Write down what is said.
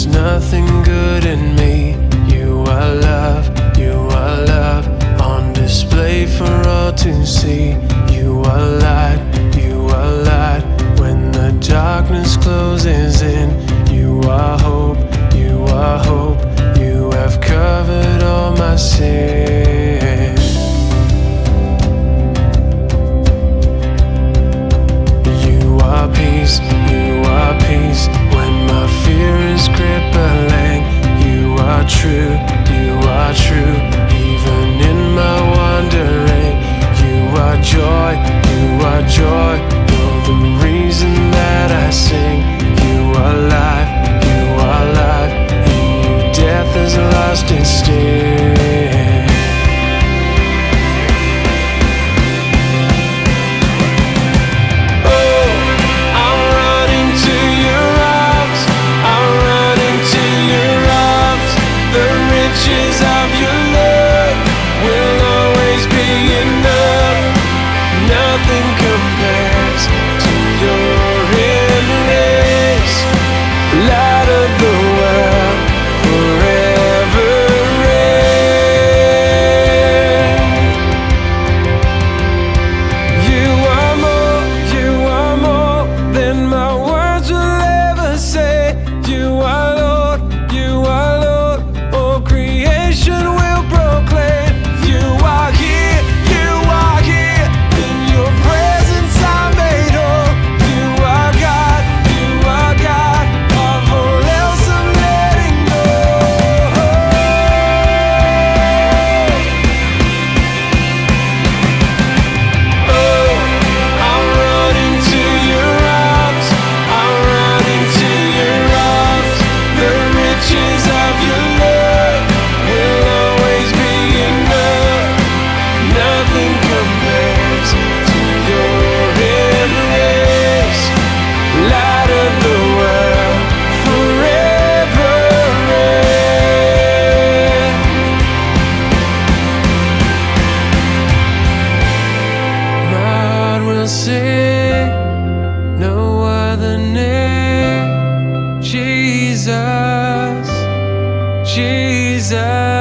There's nothing good in me. You are love, you are love, on display for all to see. You are light, you are light, when the darkness closes in. You are hope, you are hope, you have covered all my sin. You are peace, true, you are true. Even in my wandering, you are joy, you are joy. You're the reason that I sing. You are life, you are life. In you, death is lost its sting. Jesus, Jesus.